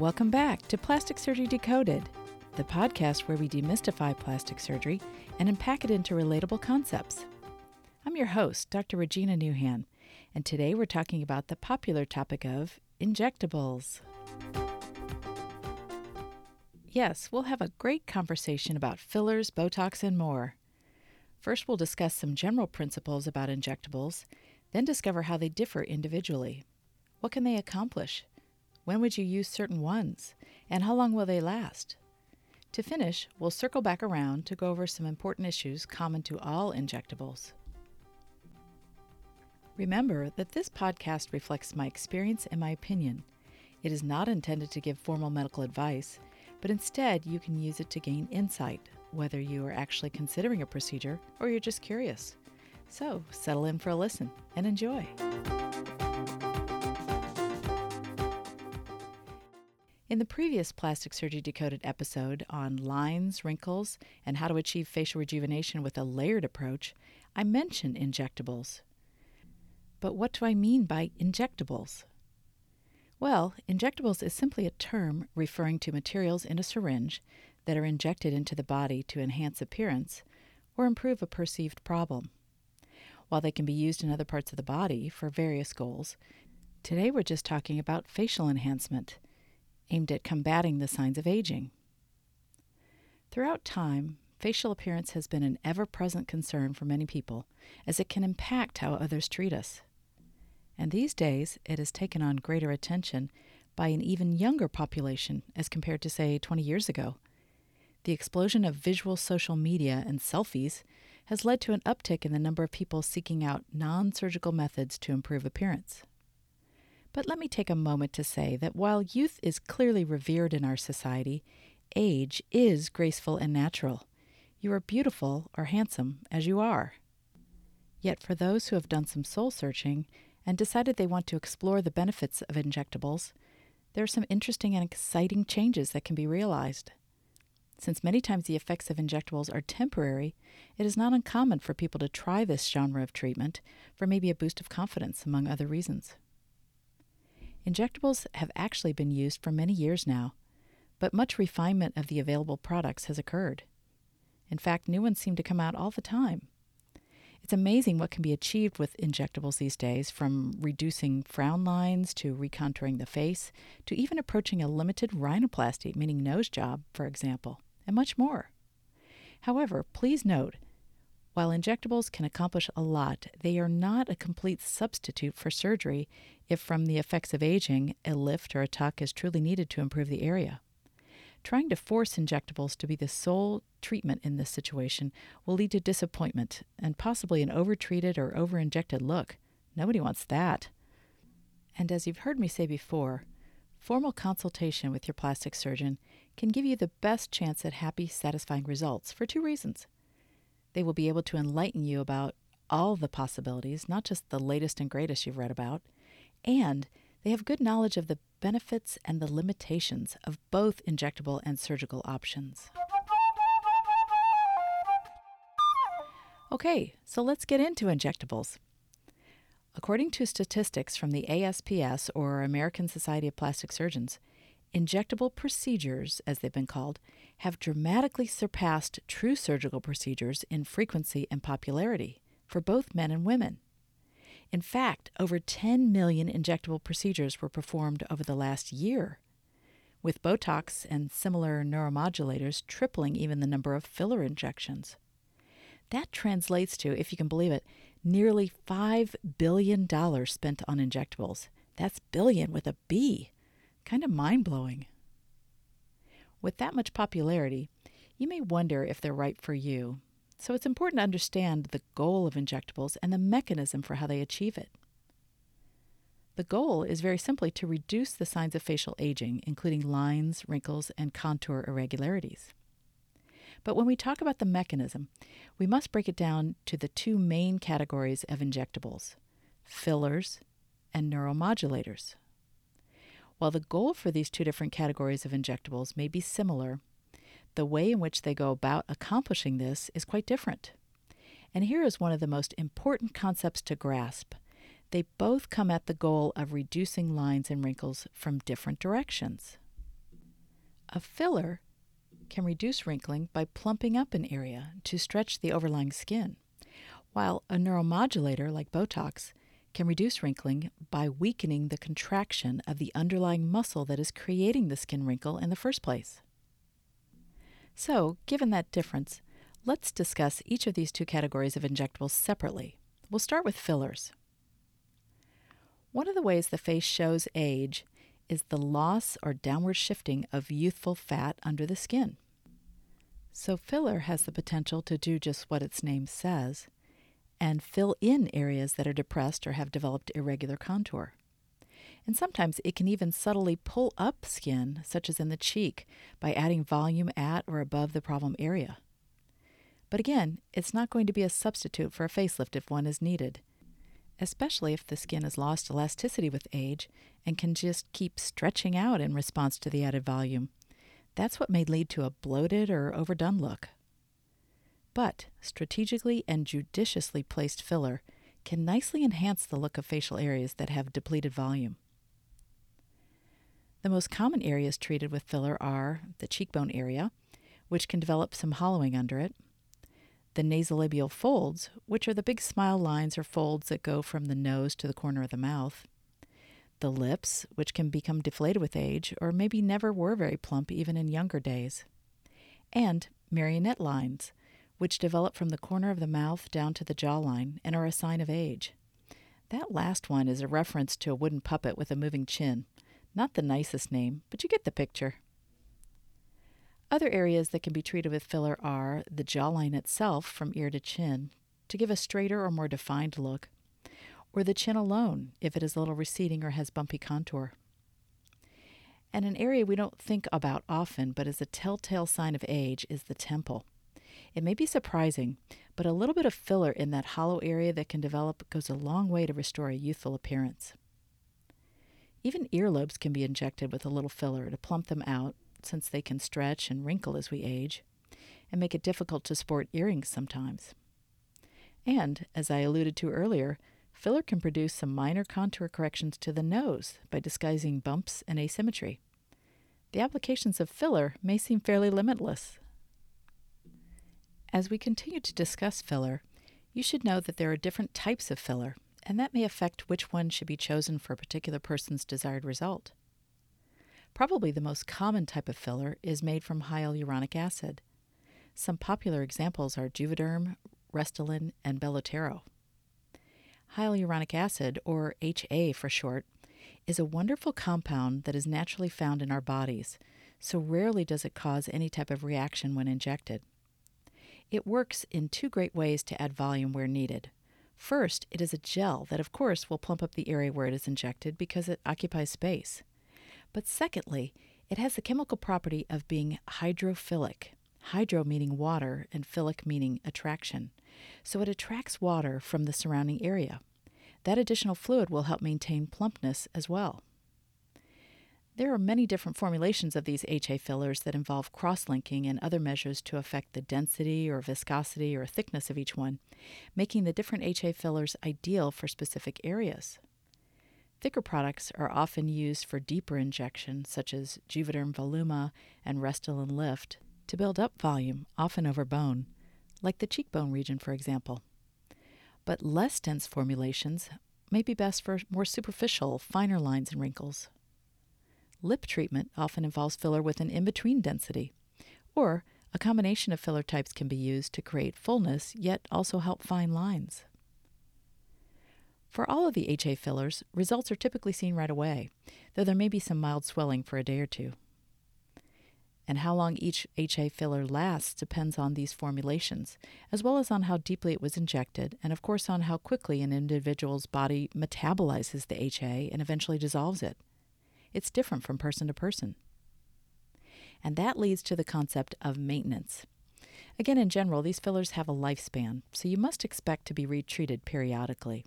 Welcome back to Plastic Surgery Decoded, the podcast where we demystify plastic surgery and unpack it into relatable concepts. I'm your host, Dr. Regina Nouhan, and today we're talking about the popular topic of injectables. Yes, we'll have a great conversation about fillers, Botox, and more. First, we'll discuss some general principles about injectables, then discover how they differ individually. What can they accomplish? When would you use certain ones? And how long will they last? To finish, we'll circle back around to go over some important issues common to all injectables. Remember that this podcast reflects my experience and my opinion. It is not intended to give formal medical advice, but instead you can use it to gain insight, whether you are actually considering a procedure or you're just curious. So settle in for a listen and enjoy. In the previous Plastic Surgery Decoded episode on lines, wrinkles, and how to achieve facial rejuvenation with a layered approach, I mentioned injectables. But what do I mean by injectables? Well, injectables is simply a term referring to materials in a syringe that are injected into the body to enhance appearance or improve a perceived problem. While they can be used in other parts of the body for various goals, today we're just talking about facial enhancement aimed at combating the signs of aging. Throughout time, facial appearance has been an ever present concern for many people, as it can impact how others treat us. And these days, it has taken on greater attention by an even younger population as compared to, say, 20 years ago. The explosion of visual social media and selfies has led to an uptick in the number of people seeking out non surgical methods to improve appearance. But let me take a moment to say that while youth is clearly revered in our society, age is graceful and natural. You are beautiful or handsome as you are. Yet, for those who have done some soul searching and decided they want to explore the benefits of injectables, there are some interesting and exciting changes that can be realized. Since many times the effects of injectables are temporary, it is not uncommon for people to try this genre of treatment for maybe a boost of confidence, among other reasons. Injectables have actually been used for many years now, but much refinement of the available products has occurred. In fact, new ones seem to come out all the time. It's amazing what can be achieved with injectables these days, from reducing frown lines to recontouring the face to even approaching a limited rhinoplasty, meaning nose job, for example, and much more. However, please note while injectables can accomplish a lot, they are not a complete substitute for surgery if, from the effects of aging, a lift or a tuck is truly needed to improve the area. Trying to force injectables to be the sole treatment in this situation will lead to disappointment and possibly an overtreated or overinjected look. Nobody wants that. And as you've heard me say before, formal consultation with your plastic surgeon can give you the best chance at happy, satisfying results for two reasons. They will be able to enlighten you about all the possibilities, not just the latest and greatest you've read about, and they have good knowledge of the benefits and the limitations of both injectable and surgical options. Okay, so let's get into injectables. According to statistics from the ASPS, or American Society of Plastic Surgeons, Injectable procedures, as they've been called, have dramatically surpassed true surgical procedures in frequency and popularity for both men and women. In fact, over 10 million injectable procedures were performed over the last year, with Botox and similar neuromodulators tripling even the number of filler injections. That translates to, if you can believe it, nearly $5 billion spent on injectables. That's billion with a B. Kind of mind blowing. With that much popularity, you may wonder if they're right for you, so it's important to understand the goal of injectables and the mechanism for how they achieve it. The goal is very simply to reduce the signs of facial aging, including lines, wrinkles, and contour irregularities. But when we talk about the mechanism, we must break it down to the two main categories of injectables fillers and neuromodulators. While the goal for these two different categories of injectables may be similar, the way in which they go about accomplishing this is quite different. And here is one of the most important concepts to grasp. They both come at the goal of reducing lines and wrinkles from different directions. A filler can reduce wrinkling by plumping up an area to stretch the overlying skin, while a neuromodulator like Botox can reduce wrinkling by weakening the contraction of the underlying muscle that is creating the skin wrinkle in the first place. So, given that difference, let's discuss each of these two categories of injectables separately. We'll start with fillers. One of the ways the face shows age is the loss or downward shifting of youthful fat under the skin. So, filler has the potential to do just what its name says and fill in areas that are depressed or have developed irregular contour. And sometimes it can even subtly pull up skin, such as in the cheek, by adding volume at or above the problem area. But again, it's not going to be a substitute for a facelift if one is needed, especially if the skin has lost elasticity with age and can just keep stretching out in response to the added volume. That's what may lead to a bloated or overdone look. But strategically and judiciously placed filler can nicely enhance the look of facial areas that have depleted volume. The most common areas treated with filler are the cheekbone area, which can develop some hollowing under it, the nasolabial folds, which are the big smile lines or folds that go from the nose to the corner of the mouth, the lips, which can become deflated with age or maybe never were very plump even in younger days, and marionette lines, which develop from the corner of the mouth down to the jawline and are a sign of age. That last one is a reference to a wooden puppet with a moving chin. Not the nicest name, but you get the picture. Other areas that can be treated with filler are the jawline itself from ear to chin to give a straighter or more defined look, or the chin alone if it is a little receding or has bumpy contour. And an area we don't think about often but is a telltale sign of age is the temple. It may be surprising, but a little bit of filler in that hollow area that can develop goes a long way to restore a youthful appearance. Even earlobes can be injected with a little filler to plump them out, since they can stretch and wrinkle as we age, and make it difficult to sport earrings sometimes. And, as I alluded to earlier, filler can produce some minor contour corrections to the nose by disguising bumps and asymmetry. The applications of filler may seem fairly limitless. As we continue to discuss filler, you should know that there are different types of filler and that may affect which one should be chosen for a particular person's desired result. Probably the most common type of filler is made from hyaluronic acid. Some popular examples are Juvederm, Restylane, and Belotero. Hyaluronic acid, or HA for short, is a wonderful compound that is naturally found in our bodies, so rarely does it cause any type of reaction when injected. It works in two great ways to add volume where needed. First, it is a gel that, of course, will plump up the area where it is injected because it occupies space. But secondly, it has the chemical property of being hydrophilic. Hydro meaning water and philic meaning attraction. So it attracts water from the surrounding area. That additional fluid will help maintain plumpness as well. There are many different formulations of these HA fillers that involve cross linking and other measures to affect the density or viscosity or thickness of each one, making the different HA fillers ideal for specific areas. Thicker products are often used for deeper injection, such as Juvederm Voluma and Restylane Lift, to build up volume, often over bone, like the cheekbone region, for example. But less dense formulations may be best for more superficial, finer lines and wrinkles. Lip treatment often involves filler with an in between density, or a combination of filler types can be used to create fullness yet also help fine lines. For all of the HA fillers, results are typically seen right away, though there may be some mild swelling for a day or two. And how long each HA filler lasts depends on these formulations, as well as on how deeply it was injected, and of course on how quickly an individual's body metabolizes the HA and eventually dissolves it. It's different from person to person. And that leads to the concept of maintenance. Again, in general, these fillers have a lifespan, so you must expect to be retreated periodically.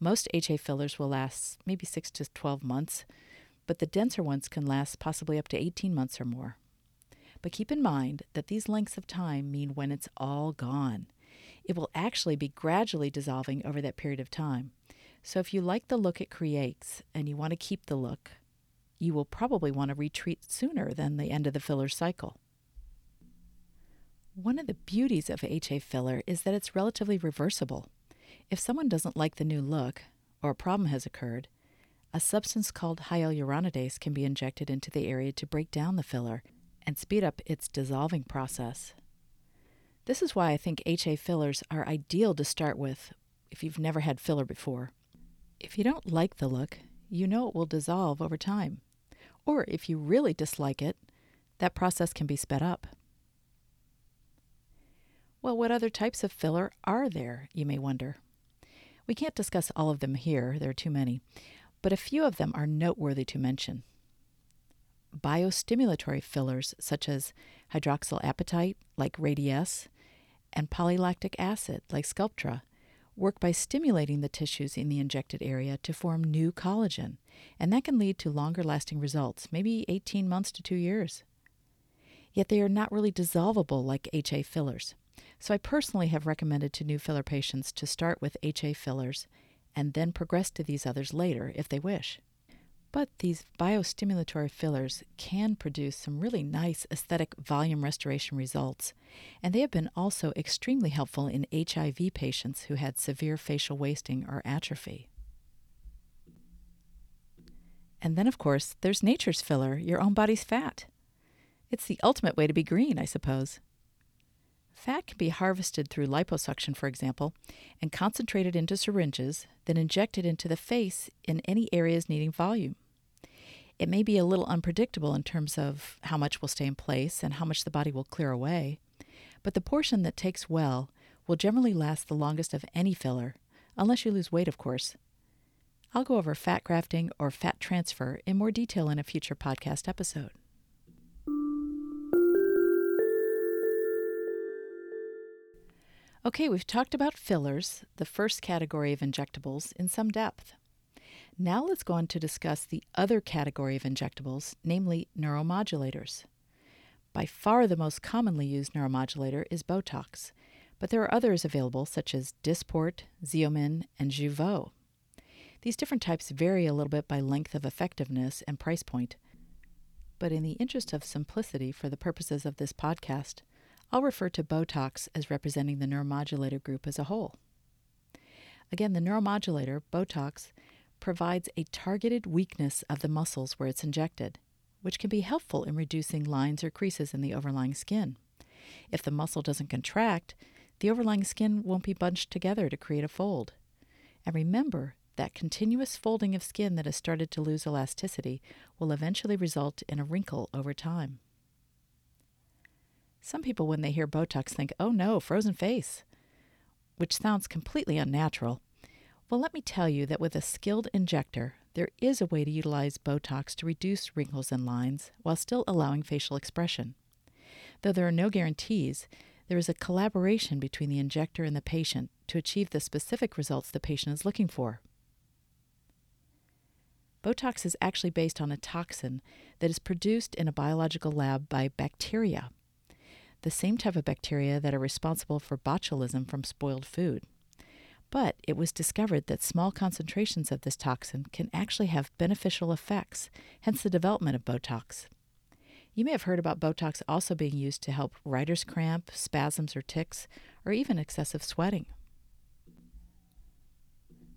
Most HA fillers will last maybe 6 to 12 months, but the denser ones can last possibly up to 18 months or more. But keep in mind that these lengths of time mean when it's all gone. It will actually be gradually dissolving over that period of time. So if you like the look it creates and you want to keep the look, you will probably want to retreat sooner than the end of the filler cycle. One of the beauties of HA filler is that it's relatively reversible. If someone doesn't like the new look, or a problem has occurred, a substance called hyaluronidase can be injected into the area to break down the filler and speed up its dissolving process. This is why I think HA fillers are ideal to start with if you've never had filler before. If you don't like the look, you know it will dissolve over time. Or if you really dislike it, that process can be sped up. Well, what other types of filler are there, you may wonder? We can't discuss all of them here, there are too many, but a few of them are noteworthy to mention. Biostimulatory fillers such as hydroxyapatite, like Radiesse, and polylactic acid, like Sculptra, work by stimulating the tissues in the injected area to form new collagen, and that can lead to longer lasting results, maybe 18 months to two years. Yet they are not really dissolvable like HA fillers. So I personally have recommended to new filler patients to start with HA fillers and then progress to these others later if they wish. But these biostimulatory fillers can produce some really nice aesthetic volume restoration results, and they have been also extremely helpful in HIV patients who had severe facial wasting or atrophy. And then, of course, there's nature's filler, your own body's fat. It's the ultimate way to be green, I suppose. Fat can be harvested through liposuction, for example, and concentrated into syringes, then injected into the face in any areas needing volume. It may be a little unpredictable in terms of how much will stay in place and how much the body will clear away, but the portion that takes well will generally last the longest of any filler, unless you lose weight, of course. I'll go over fat grafting or fat transfer in more detail in a future podcast episode. Okay, we've talked about fillers, the first category of injectables, in some depth. Now let's go on to discuss the other category of injectables, namely neuromodulators. By far the most commonly used neuromodulator is Botox, but there are others available such as Dysport, Xeomin, and Jeuveau. These different types vary a little bit by length of effectiveness and price point. But in the interest of simplicity for the purposes of this podcast, I'll refer to Botox as representing the neuromodulator group as a whole. Again, the neuromodulator, Botox, provides a targeted weakness of the muscles where it's injected, which can be helpful in reducing lines or creases in the overlying skin. If the muscle doesn't contract, the overlying skin won't be bunched together to create a fold. And remember that continuous folding of skin that has started to lose elasticity will eventually result in a wrinkle over time. Some people, when they hear Botox, think, oh no, frozen face, which sounds completely unnatural. Well, let me tell you that with a skilled injector, there is a way to utilize Botox to reduce wrinkles and lines while still allowing facial expression. Though there are no guarantees, there is a collaboration between the injector and the patient to achieve the specific results the patient is looking for. Botox is actually based on a toxin that is produced in a biological lab by bacteria the same type of bacteria that are responsible for botulism from spoiled food. But it was discovered that small concentrations of this toxin can actually have beneficial effects, hence the development of Botox. You may have heard about Botox also being used to help writer's cramp, spasms or tics, or even excessive sweating.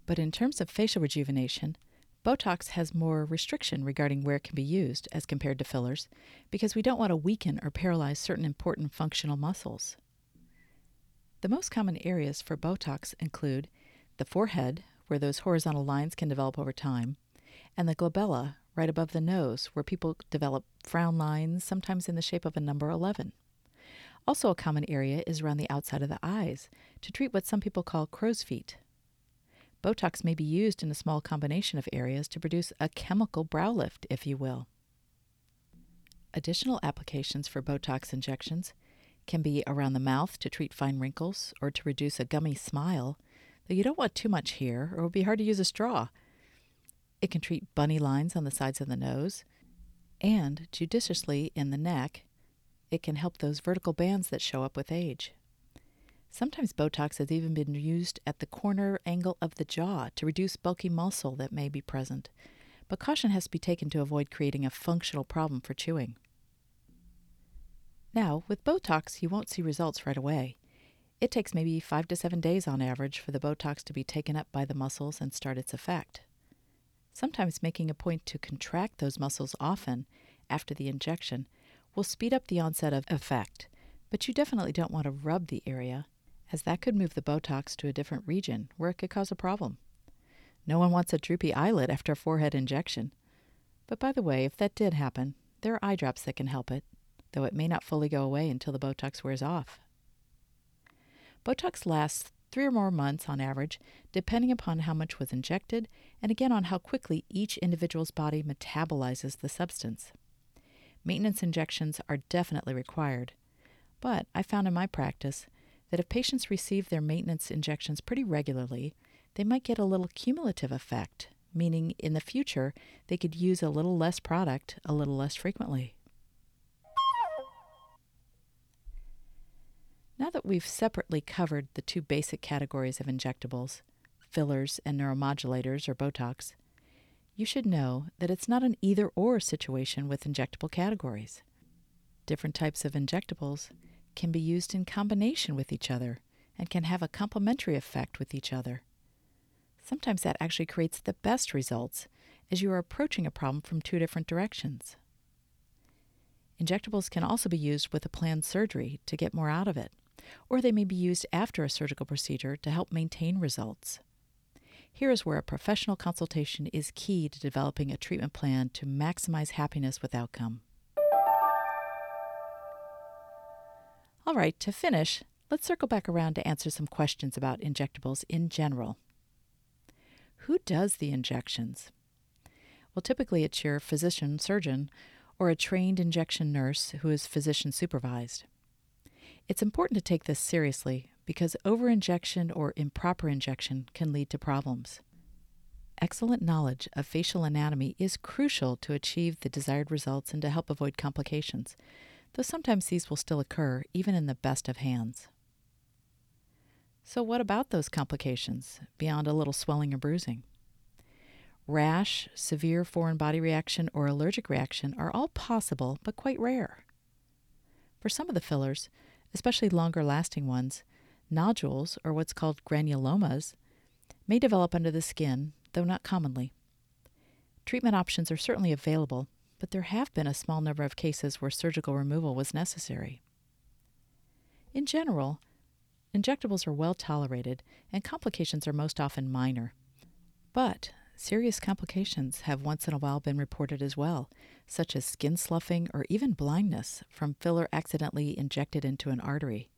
But in terms of facial rejuvenation, Botox has more restriction regarding where it can be used as compared to fillers because we don't want to weaken or paralyze certain important functional muscles. The most common areas for Botox include the forehead, where those horizontal lines can develop over time, and the glabella, right above the nose, where people develop frown lines, sometimes in the shape of a number 11. Also, a common area is around the outside of the eyes to treat what some people call crow's feet. Botox may be used in a small combination of areas to produce a chemical brow lift, if you will. Additional applications for Botox injections can be around the mouth to treat fine wrinkles or to reduce a gummy smile, though you don't want too much here or it will be hard to use a straw. It can treat bunny lines on the sides of the nose, and judiciously in the neck, it can help those vertical bands that show up with age. Sometimes Botox has even been used at the corner angle of the jaw to reduce bulky muscle that may be present, but caution has to be taken to avoid creating a functional problem for chewing. Now, with Botox, you won't see results right away. It takes maybe five to seven days on average for the Botox to be taken up by the muscles and start its effect. Sometimes making a point to contract those muscles often after the injection will speed up the onset of effect, but you definitely don't want to rub the area, as that could move the Botox to a different region where it could cause a problem. No one wants a droopy eyelid after a forehead injection. But by the way, if that did happen, there are eye drops that can help it, though it may not fully go away until the Botox wears off. Botox lasts three or more months on average, depending upon how much was injected and again on how quickly each individual's body metabolizes the substance. Maintenance injections are definitely required, but I found in my practice that if patients receive their maintenance injections pretty regularly, they might get a little cumulative effect, meaning in the future they could use a little less product a little less frequently. Now that we've separately covered the two basic categories of injectables, fillers and neuromodulators or Botox, you should know that it's not an either or situation with injectable categories. Different types of injectables can be used in combination with each other and can have a complementary effect with each other. Sometimes that actually creates the best results as you are approaching a problem from two different directions. Injectables can also be used with a planned surgery to get more out of it, or they may be used after a surgical procedure to help maintain results. Here is where a professional consultation is key to developing a treatment plan to maximize happiness with outcome. All right, to finish, let's circle back around to answer some questions about injectables in general. Who does the injections? Well, typically it's your physician surgeon or a trained injection nurse who is physician supervised. It's important to take this seriously because overinjection or improper injection can lead to problems. Excellent knowledge of facial anatomy is crucial to achieve the desired results and to help avoid complications, though sometimes these will still occur even in the best of hands. So, what about those complications beyond a little swelling or bruising? Rash, severe foreign body reaction, or allergic reaction are all possible but quite rare. For some of the fillers, especially longer lasting ones, Nodules, or what's called granulomas, may develop under the skin, though not commonly. Treatment options are certainly available, but there have been a small number of cases where surgical removal was necessary. In general, injectables are well tolerated and complications are most often minor. But serious complications have once in a while been reported as well, such as skin sloughing or even blindness from filler accidentally injected into an artery.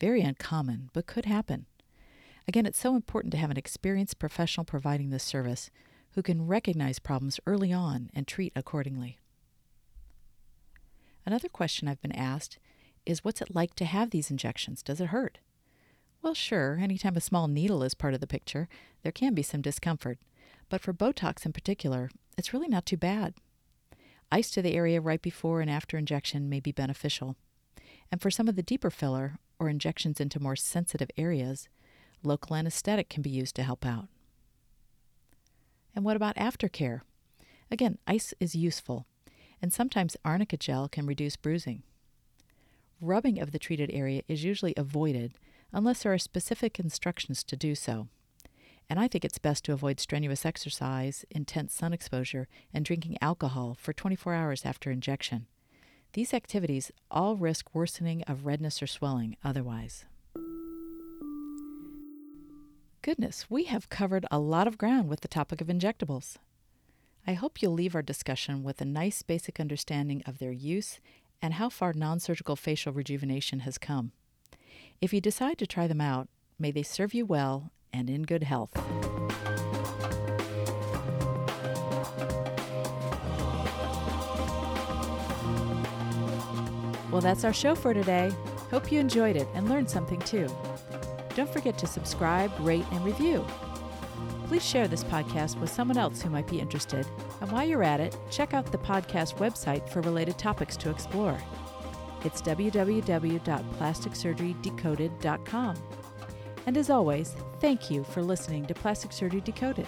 Very uncommon, but could happen. Again, it's so important to have an experienced professional providing this service who can recognize problems early on and treat accordingly. Another question I've been asked is what's it like to have these injections? Does it hurt? Well, sure, anytime a small needle is part of the picture, there can be some discomfort. But for Botox in particular, it's really not too bad. Ice to the area right before and after injection may be beneficial. And for some of the deeper filler, or injections into more sensitive areas, local anesthetic can be used to help out. And what about aftercare? Again, ice is useful, and sometimes arnica gel can reduce bruising. Rubbing of the treated area is usually avoided unless there are specific instructions to do so. And I think it's best to avoid strenuous exercise, intense sun exposure, and drinking alcohol for 24 hours after injection. These activities all risk worsening of redness or swelling otherwise. Goodness, we have covered a lot of ground with the topic of injectables. I hope you'll leave our discussion with a nice basic understanding of their use and how far non surgical facial rejuvenation has come. If you decide to try them out, may they serve you well and in good health. Well, that's our show for today. Hope you enjoyed it and learned something too. Don't forget to subscribe, rate, and review. Please share this podcast with someone else who might be interested. And while you're at it, check out the podcast website for related topics to explore. It's www.plasticsurgerydecoded.com. And as always, thank you for listening to Plastic Surgery Decoded.